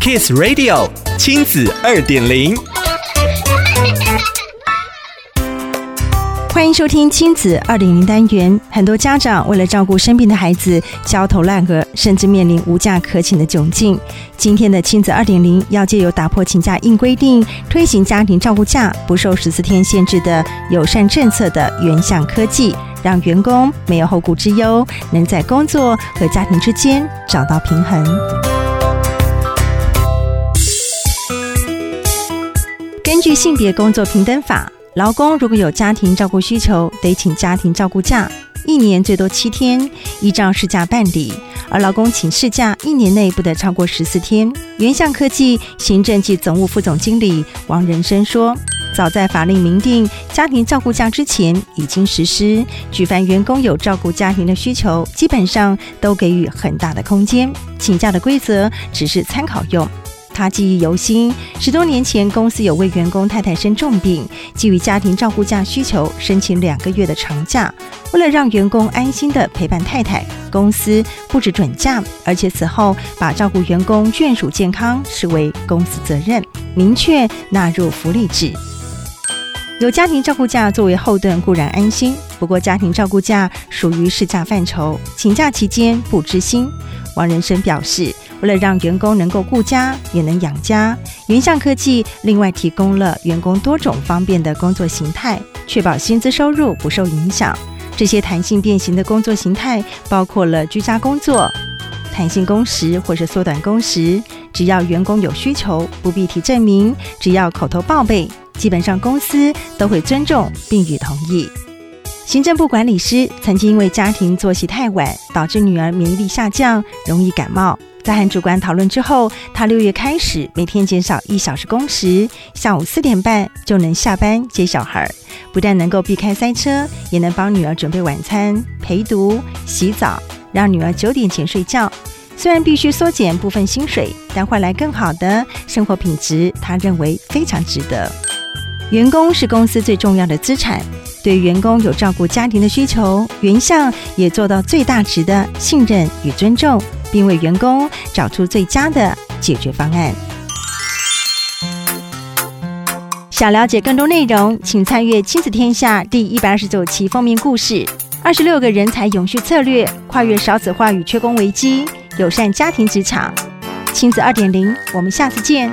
Kiss Radio 亲子二点零，欢迎收听亲子二点零单元。很多家长为了照顾生病的孩子，焦头烂额，甚至面临无假可请的窘境。今天的亲子二点零要借由打破请假硬规定，推行家庭照顾假不受十四天限制的友善政策的原相科技，让员工没有后顾之忧，能在工作和家庭之间找到平衡。性别工作平等法，劳工如果有家庭照顾需求，得请家庭照顾假，一年最多七天，依照事假办理；而劳工请事假一年内不得超过十四天。原相科技行政暨总务副总经理王仁生说：“早在法令明定家庭照顾假之前，已经实施。举凡员工有照顾家庭的需求，基本上都给予很大的空间，请假的规则只是参考用。”他记忆犹新，十多年前公司有位员工太太生重病，基于家庭照顾假需求，申请两个月的长假。为了让员工安心地陪伴太太，公司不止准假，而且此后把照顾员工眷属健康视为公司责任，明确纳入福利制。有家庭照顾假作为后盾固然安心，不过家庭照顾假属于事假范畴，请假期间不知薪。王仁生表示。为了让员工能够顾家也能养家，云象科技另外提供了员工多种方便的工作形态，确保薪资收入不受影响。这些弹性变形的工作形态包括了居家工作、弹性工时或是缩短工时。只要员工有需求，不必提证明，只要口头报备，基本上公司都会尊重并予同意。行政部管理师曾经因为家庭作息太晚，导致女儿免疫力下降，容易感冒。在和主管讨论之后，他六月开始每天减少一小时工时，下午四点半就能下班接小孩，不但能够避开塞车，也能帮女儿准备晚餐、陪读、洗澡，让女儿九点前睡觉。虽然必须缩减部分薪水，但换来更好的生活品质，他认为非常值得。员工是公司最重要的资产，对员工有照顾家庭的需求，原相也做到最大值的信任与尊重。并为员工找出最佳的解决方案。想了解更多内容，请参阅《亲子天下》第一百二十九期封面故事：二十六个人才永续策略，跨越少子化与缺工危机，友善家庭职场。亲子二点零，我们下次见。